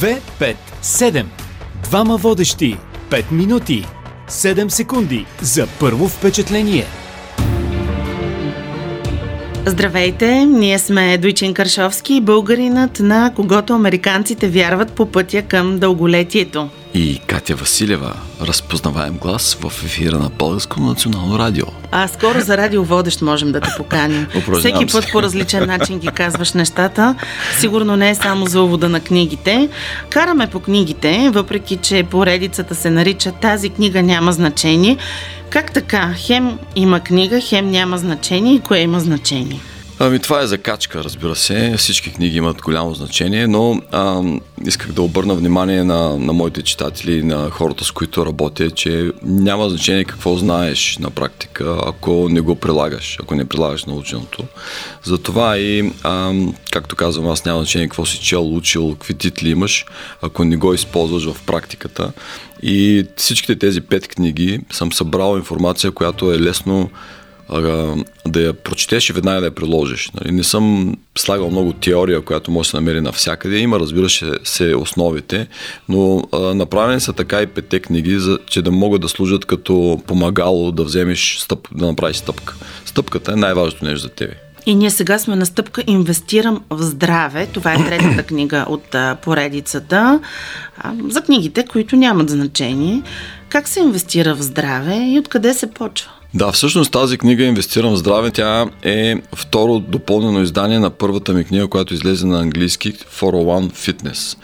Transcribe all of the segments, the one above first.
2, 5, 7. Двама водещи. 5 минути. 7 секунди за първо впечатление. Здравейте, ние сме Дойчин Каршовски, българинът, на когото американците вярват по пътя към дълголетието. И Катя Василева, разпознаваем глас в ефира на Българско национално радио. А скоро за радиоводещ можем да те поканим. Всеки път по различен начин ги казваш нещата. Сигурно не е само за увода на книгите. Караме по книгите, въпреки че поредицата се нарича Тази книга няма значение. Как така? Хем има книга, хем няма значение и кое има значение? Ами това е закачка, разбира се. Всички книги имат голямо значение, но а, исках да обърна внимание на, на моите читатели, на хората, с които работя, че няма значение какво знаеш на практика, ако не го прилагаш, ако не прилагаш наученото. Затова и, а, както казвам, аз няма значение какво си чел, учил, какви титли имаш, ако не го използваш в практиката. И всичките тези пет книги съм събрал информация, която е лесно да я прочетеш и веднага да я приложиш. Нали? Не съм слагал много теория, която може да се намери навсякъде. Има, разбира се, основите, но а, направени са така и пете книги, за, че да могат да служат като помагало да вземеш стъп, да направиш стъпка. Стъпката е най-важното нещо за тебе. И ние сега сме на стъпка Инвестирам в здраве. Това е третата книга от поредицата. За книгите, които нямат значение. Как се инвестира в здраве и откъде се почва? Да, всъщност тази книга Инвестирам в здраве, тя е второ допълнено издание на първата ми книга, която излезе на английски 401 Fitness.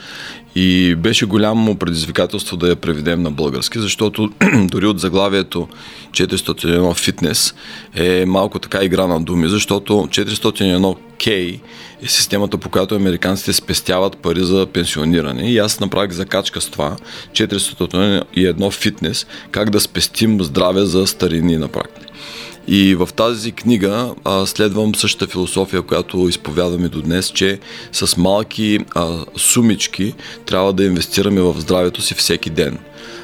И беше голямо предизвикателство да я преведем на български, защото дори от заглавието 401 фитнес е малко така игра на думи, защото 401 K е системата, по която американците спестяват пари за пенсиониране. И аз направих закачка с това 401 фитнес, как да спестим здраве за старини на практика. И в тази книга а, следвам същата философия, която изповядваме до днес, че с малки а, сумички трябва да инвестираме в здравето си всеки ден.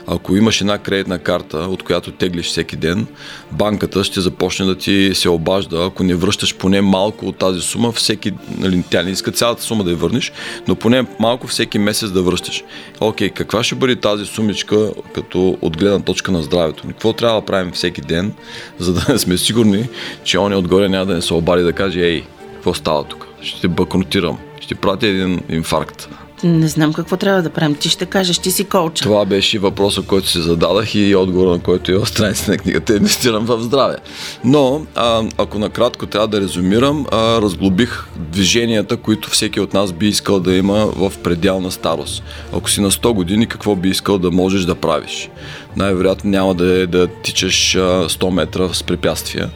Ако имаш една кредитна карта, от която теглиш всеки ден, банката ще започне да ти се обажда, ако не връщаш поне малко от тази сума, всеки, нали, тя не иска цялата сума да я върнеш, но поне малко всеки месец да връщаш. Окей, каква ще бъде тази сумичка като от гледна точка на здравето? Какво трябва да правим всеки ден, за да сме сигурни, че он отгоре няма да не се обади да каже, ей, какво става тук? Ще банкротирам, ще пратя един инфаркт. Не знам какво трябва да правим. Ти ще кажеш, ти си колча. Това беше въпроса, който си зададах и отговор на който е в страницата на книгата Инвестирам в здраве. Но, а, ако накратко трябва да резюмирам, а, разглобих движенията, които всеки от нас би искал да има в пределна старост. Ако си на 100 години, какво би искал да можеш да правиш? Най-вероятно няма да е да тичаш 100 метра с препятствия,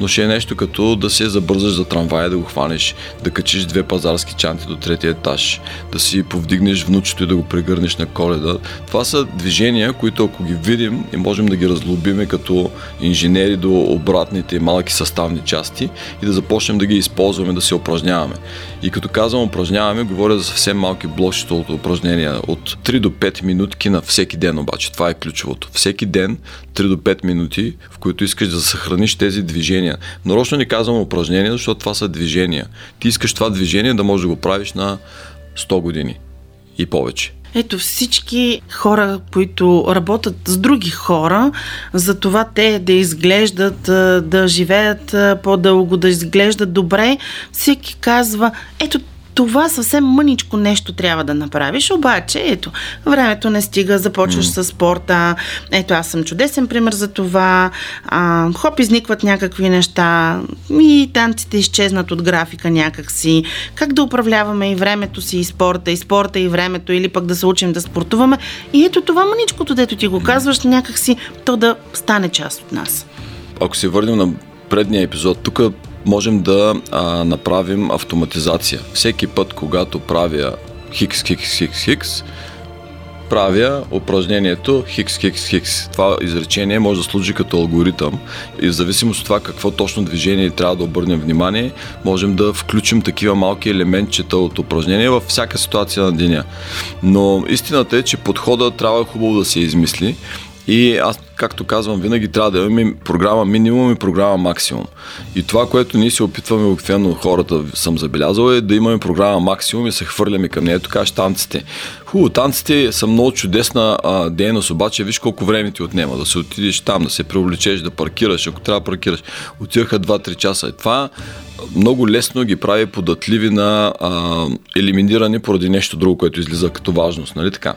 но ще е нещо като да се забързаш за трамвая, да го хванеш, да качиш две пазарски чанти до третия етаж, да си повдигнеш внучето и да го прегърнеш на коледа. Това са движения, които ако ги видим и можем да ги разлобиме като инженери до обратните малки съставни части и да започнем да ги използваме, да се упражняваме. И като казвам упражняваме, говоря за съвсем малки блокчета от упражнения, от 3 до 5 минутки на всеки ден обаче. Това е ключовото. Всеки ден 3 до 5 минути, в които искаш да съхраниш тези движения. Нарочно не казвам упражнения, защото това са движения. Ти искаш това движение да можеш да го правиш на 100 години и повече. Ето всички хора, които работят с други хора, за това те да изглеждат, да живеят по-дълго, да изглеждат добре, всеки казва, ето това съвсем мъничко нещо трябва да направиш, обаче ето, времето не стига, започваш mm. с спорта, ето аз съм чудесен пример за това, а, хоп, изникват някакви неща и танците изчезнат от графика някакси, как да управляваме и времето си, и спорта, и спорта, и времето, или пък да се учим да спортуваме. И ето това мъничкото, дето ти го казваш, някакси то да стане част от нас. Ако се върнем на предния епизод, тук можем да а, направим автоматизация. Всеки път, когато правя хикс, хикс, хикс, хикс, правя упражнението хикс, хикс, хикс. Това изречение може да служи като алгоритъм и в зависимост от това какво точно движение трябва да обърнем внимание, можем да включим такива малки елементчета от упражнение във всяка ситуация на деня. Но истината е, че подходът трябва хубаво да се измисли и аз както казвам, винаги трябва да имаме програма минимум и програма максимум. И това, което ние се опитваме обикновено хората, съм забелязал, е да имаме програма максимум и се хвърляме към нея. Така танците. Хубаво, танците са много чудесна а, дейност, обаче виж колко време ти отнема да се отидеш там, да се преобличеш, да паркираш, ако трябва да паркираш. Отиваха 2-3 часа. И това много лесно ги прави податливи на а, елиминиране поради нещо друго, което излиза като важност. Нали така?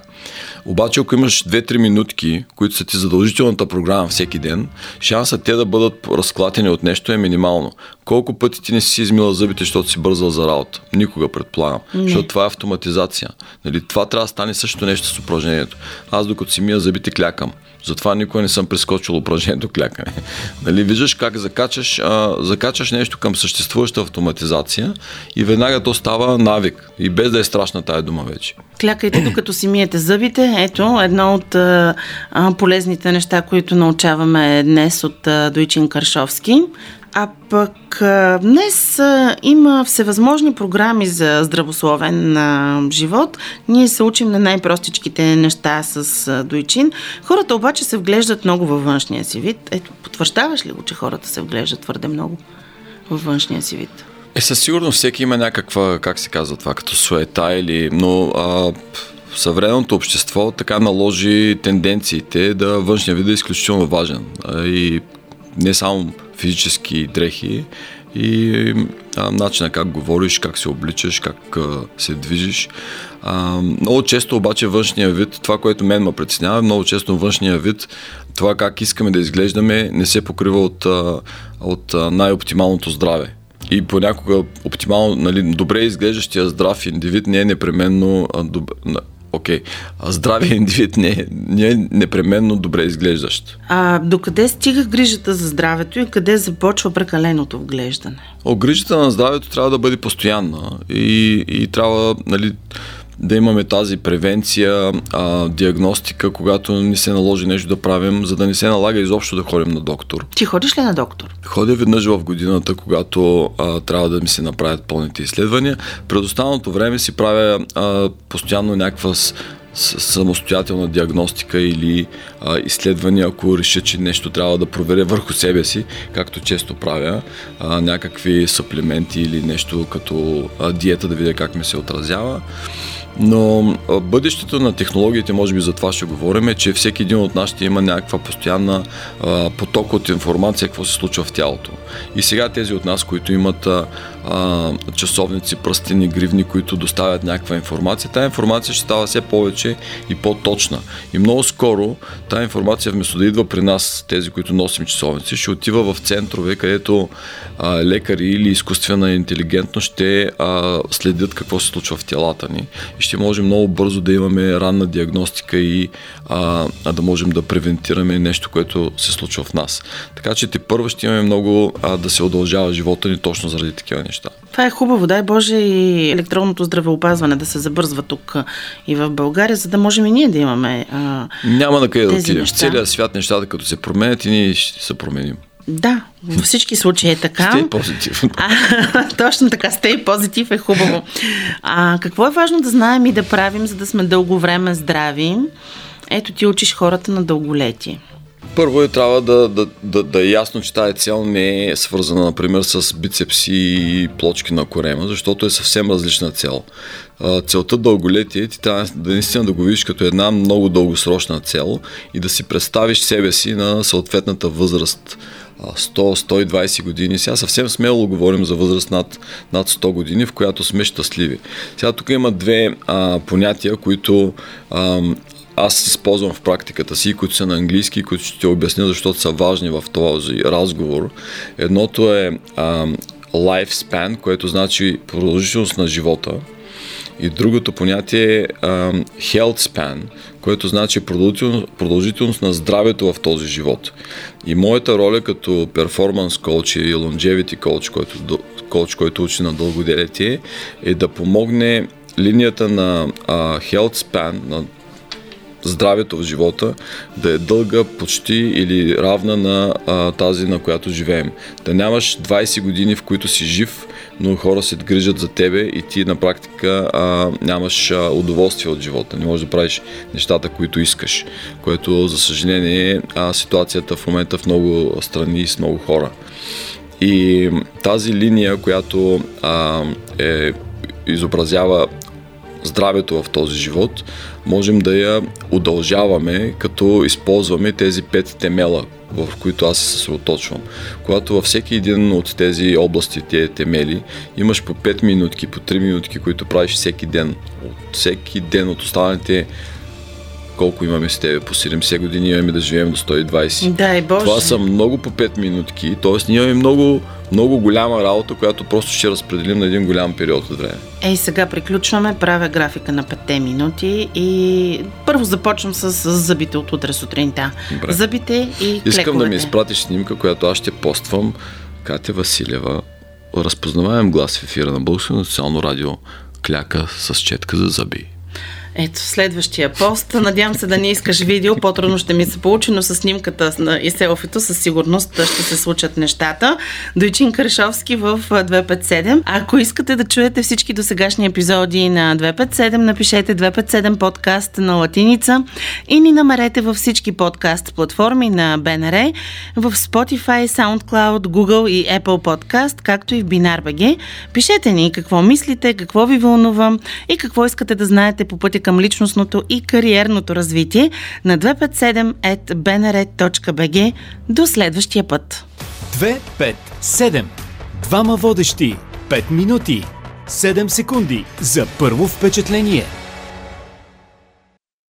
Обаче, ако имаш 2-3 минутки, които са ти задължителната програма всеки ден, шансът те да бъдат разклатени от нещо е минимално. Колко пъти ти не си измила зъбите, защото си бързал за работа? Никога, предполагам. Не. Защото това е автоматизация. Нали? Това трябва да стане също нещо с упражнението. Аз докато си мия зъбите, клякам. Затова никога не съм прескочил упражнението клякане. Нали, виждаш как закачаш, а, закачаш нещо към съществуваща автоматизация и веднага то става навик. И без да е страшна тая дума вече. Клякайте докато си миете зъбите. Ето, едно от а, полезните неща, които научаваме днес от а, Дойчин Каршовски. А пък днес има всевъзможни програми за здравословен живот. Ние се учим на най-простичките неща с Дойчин. Хората обаче се вглеждат много във външния си вид. Ето, потвърждаваш ли го, че хората се вглеждат твърде много във външния си вид? Е, със сигурност всеки има някаква, как се казва това, като суета или... Но а, съвременното общество така наложи тенденциите да външния вид е изключително важен. А, и не само физически дрехи и а, начина как говориш, как се обличаш, как а, се движиш. А, много често обаче външния вид, това, което мен ме притеснява, много често външния вид, това как искаме да изглеждаме, не се покрива от, от най-оптималното здраве. И понякога оптимално, нали, добре изглеждащия здрав индивид не е непременно доб... Окей, okay. здравия индивид не, не е непременно добре изглеждащ. А докъде стига грижата за здравето и къде започва прекаленото вглеждане? О, грижата на здравето трябва да бъде постоянна и, и трябва, нали, да имаме тази превенция, а, диагностика, когато ни се наложи нещо да правим, за да не се налага изобщо да ходим на доктор. Ти ходиш ли на доктор? Ходя веднъж в годината, когато а, трябва да ми се направят пълните изследвания. Пред останалото време си правя а, постоянно някаква самостоятелна диагностика или а, изследвания, ако реша, че нещо трябва да проверя върху себе си, както често правя, а, някакви суплементи или нещо като а, диета да видя как ми се отразява. Но бъдещето на технологиите, може би за това ще говорим, е, че всеки един от нас ще има някаква постоянна поток от информация, какво се случва в тялото. И сега тези от нас, които имат а, часовници, пръстени, гривни, които доставят някаква информация, тази информация ще става все повече и по-точна. И много скоро тази информация, вместо да идва при нас, тези, които носим часовници, ще отива в центрове, където а, лекари или изкуствена интелигентност ще а, следят какво се случва в телата ни. И ще можем много бързо да имаме ранна диагностика и а, а да можем да превентираме нещо, което се случва в нас. Така че те първо ще имаме много а, да се удължава живота ни точно заради такива неща. Това е хубаво, дай Боже и електронното здравеопазване да се забързва тук и в България, за да можем и ние да имаме. А, Няма на къде да отидем. В целия свят нещата, като се променят и ние ще се променим. Да, във всички случаи е така. Stay позитив. точно така, стей позитив е хубаво. А, какво е важно да знаем и да правим, за да сме дълго време здрави? Ето ти учиш хората на дълголетие. Първо е трябва да, да, да, да е ясно, че тази цел не е свързана, например, с бицепси и плочки на корема, защото е съвсем различна цел. Целта дълголетие ти трябва да наистина да го видиш като една много дългосрочна цел и да си представиш себе си на съответната възраст 100-120 години. Сега съвсем смело говорим за възраст над, над 100 години, в която сме щастливи. Сега тук има две а, понятия, които а, аз използвам в практиката си, които са на английски, които ще ти обясня, защото са важни в този разговор. Едното е а, lifespan, което значи продължителност на живота. И другото понятие е uh, health span, което значи продължителност, продължителност на здравето в този живот. И моята роля като перформанс коуч и longevity коуч, който, коуч, който учи на дългоделетие, е да помогне линията на uh, health span, на здравето в живота да е дълга почти или равна на а, тази, на която живеем. Да нямаш 20 години, в които си жив, но хора се грижат за тебе и ти на практика а, нямаш а, удоволствие от живота. Не можеш да правиш нещата, които искаш, което за съжаление е ситуацията в момента в много страни с много хора. И тази линия, която а, е, изобразява здравето в този живот, можем да я удължаваме, като използваме тези пет темела, в които аз се съсредоточвам. Когато във всеки един от тези области, тези темели, имаш по 5 минутки, по 3 минутки, които правиш всеки ден. От всеки ден от останалите колко имаме с тебе по 70 години, имаме да живеем до 120. Дай Боже. Това са много по 5 минутки, т.е. ние имаме много, много голяма работа, която просто ще разпределим на един голям период от време. Ей, сега приключваме, правя графика на 5 минути и първо започвам с, с зъбите от утре сутринта. Добре. Зъбите и Искам клековете. да ми изпратиш снимка, която аз ще поствам. Катя Василева, разпознаваем глас в ефира на Българско национално радио, кляка с четка за зъби. Ето, следващия пост. Надявам се да не искаш видео, по-трудно ще ми се получи, но с снимката и селфито със сигурност ще се случат нещата. Дойчин Карашовски в а, 257. Ако искате да чуете всички досегашни епизоди на 257, напишете 257 подкаст на латиница и ни намерете във всички подкаст платформи на БНР, в Spotify, SoundCloud, Google и Apple Podcast, както и в BinarBG. Пишете ни какво мислите, какво ви вълнува и какво искате да знаете по пътя към личностното и кариерното развитие на 257.bnr.bg. До следващия път! 2, 5, 7. Двама водещи. 5 минути. 7 секунди за първо впечатление.